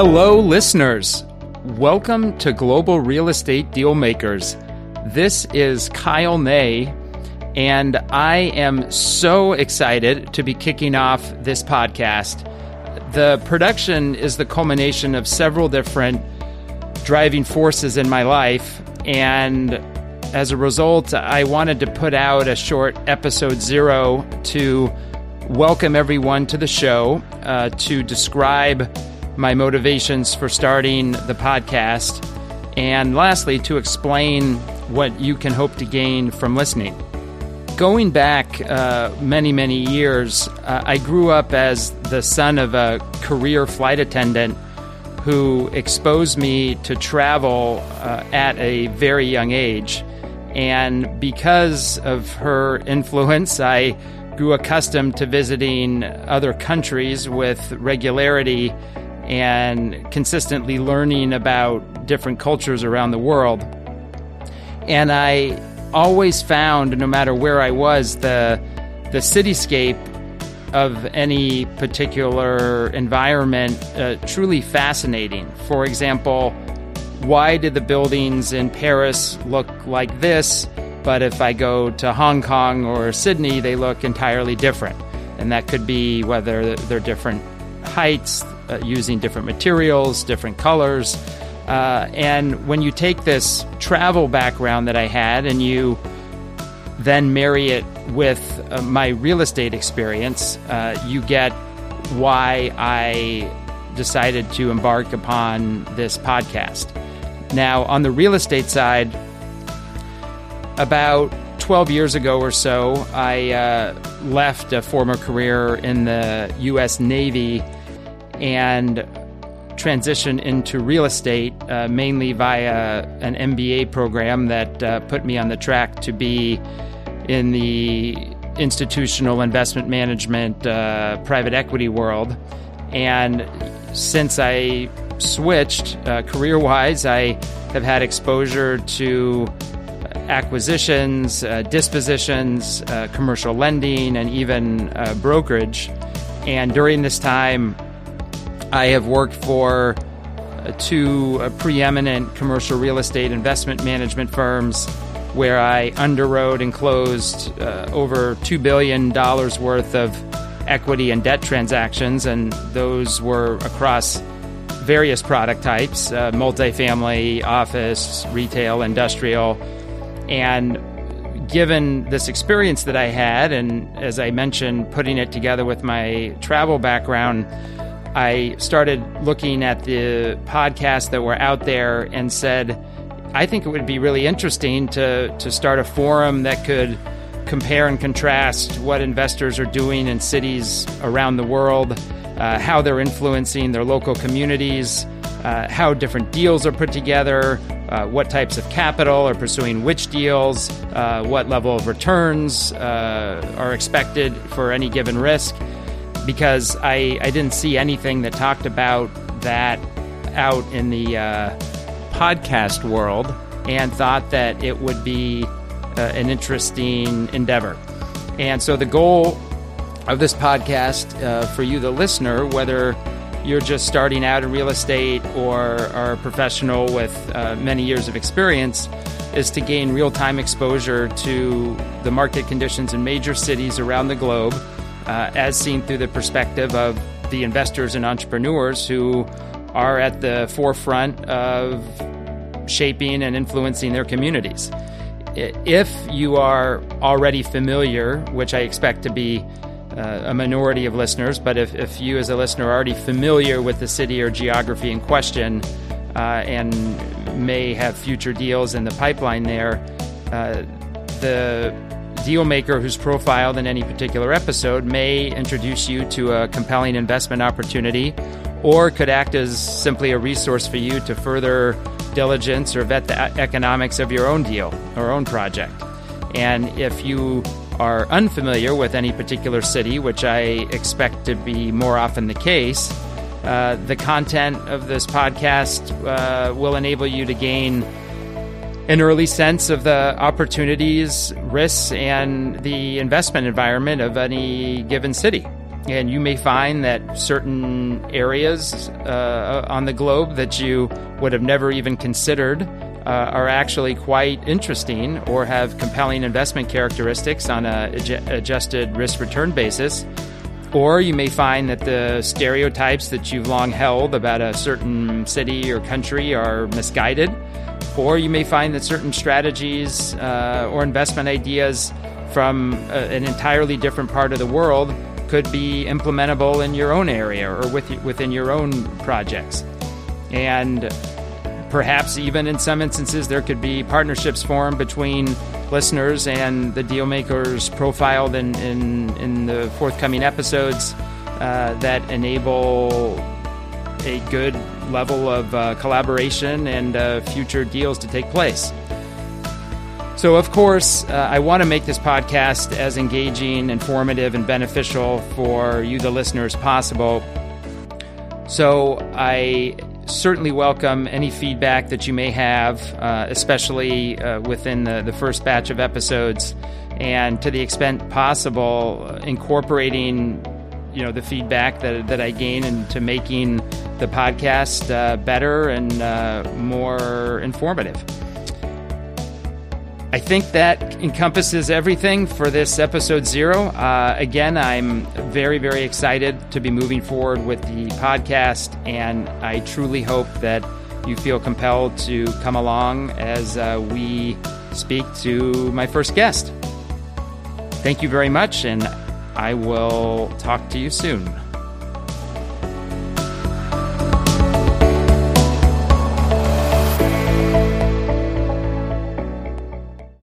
Hello, listeners. Welcome to Global Real Estate Deal Makers. This is Kyle Ney, and I am so excited to be kicking off this podcast. The production is the culmination of several different driving forces in my life, and as a result, I wanted to put out a short episode zero to welcome everyone to the show, uh, to describe my motivations for starting the podcast, and lastly, to explain what you can hope to gain from listening. Going back uh, many, many years, uh, I grew up as the son of a career flight attendant who exposed me to travel uh, at a very young age. And because of her influence, I grew accustomed to visiting other countries with regularity and consistently learning about different cultures around the world. And I always found, no matter where I was, the the cityscape of any particular environment uh, truly fascinating. For example, why did the buildings in Paris look like this, but if I go to Hong Kong or Sydney, they look entirely different? And that could be whether they're different heights, uh, using different materials, different colors. Uh, and when you take this travel background that I had and you then marry it with uh, my real estate experience, uh, you get why I decided to embark upon this podcast. Now, on the real estate side, about 12 years ago or so, I uh, left a former career in the U.S. Navy and transition into real estate uh, mainly via an MBA program that uh, put me on the track to be in the institutional investment management uh, private equity world. And since I switched uh, career wise, I have had exposure to acquisitions, uh, dispositions, uh, commercial lending, and even brokerage. And during this time, I have worked for uh, two uh, preeminent commercial real estate investment management firms where I underwrote and closed uh, over $2 billion worth of equity and debt transactions, and those were across various product types uh, multifamily, office, retail, industrial. And given this experience that I had, and as I mentioned, putting it together with my travel background, I started looking at the podcasts that were out there and said, I think it would be really interesting to, to start a forum that could compare and contrast what investors are doing in cities around the world, uh, how they're influencing their local communities, uh, how different deals are put together, uh, what types of capital are pursuing which deals, uh, what level of returns uh, are expected for any given risk because I, I didn't see anything that talked about that out in the uh, podcast world and thought that it would be uh, an interesting endeavor. And so the goal of this podcast uh, for you, the listener, whether you're just starting out in real estate or are a professional with uh, many years of experience, is to gain real time exposure to the market conditions in major cities around the globe uh, as seen through the perspective of the investors and entrepreneurs who are at the forefront of shaping and influencing their communities. If you are already familiar, which I expect to be uh, a minority of listeners, but if, if you as a listener are already familiar with the city or geography in question uh, and may have future deals in the pipeline there, uh, the deal maker who's profiled in any particular episode may introduce you to a compelling investment opportunity or could act as simply a resource for you to further diligence or vet the economics of your own deal or own project. And if you are unfamiliar with any particular city, which I expect to be more often the case, uh, the content of this podcast uh, will enable you to gain an early sense of the opportunities, risks, and the investment environment of any given city. And you may find that certain areas uh, on the globe that you would have never even considered uh, are actually quite interesting or have compelling investment characteristics on a adjusted risk return basis. Or you may find that the stereotypes that you've long held about a certain city or country are misguided. Or you may find that certain strategies uh, or investment ideas from a, an entirely different part of the world could be implementable in your own area or with, within your own projects. And perhaps even in some instances, there could be partnerships formed between listeners and the deal makers profiled in, in, in the forthcoming episodes uh, that enable a good level of uh, collaboration and uh, future deals to take place. So, of course, uh, I want to make this podcast as engaging, informative, and beneficial for you, the listener, as possible. So, I certainly welcome any feedback that you may have, uh, especially uh, within the, the first batch of episodes, and to the extent possible, incorporating you know the feedback that, that I gain into making the podcast uh, better and uh, more informative. I think that encompasses everything for this episode zero. Uh, again, I'm very, very excited to be moving forward with the podcast, and I truly hope that you feel compelled to come along as uh, we speak to my first guest. Thank you very much, and I will talk to you soon.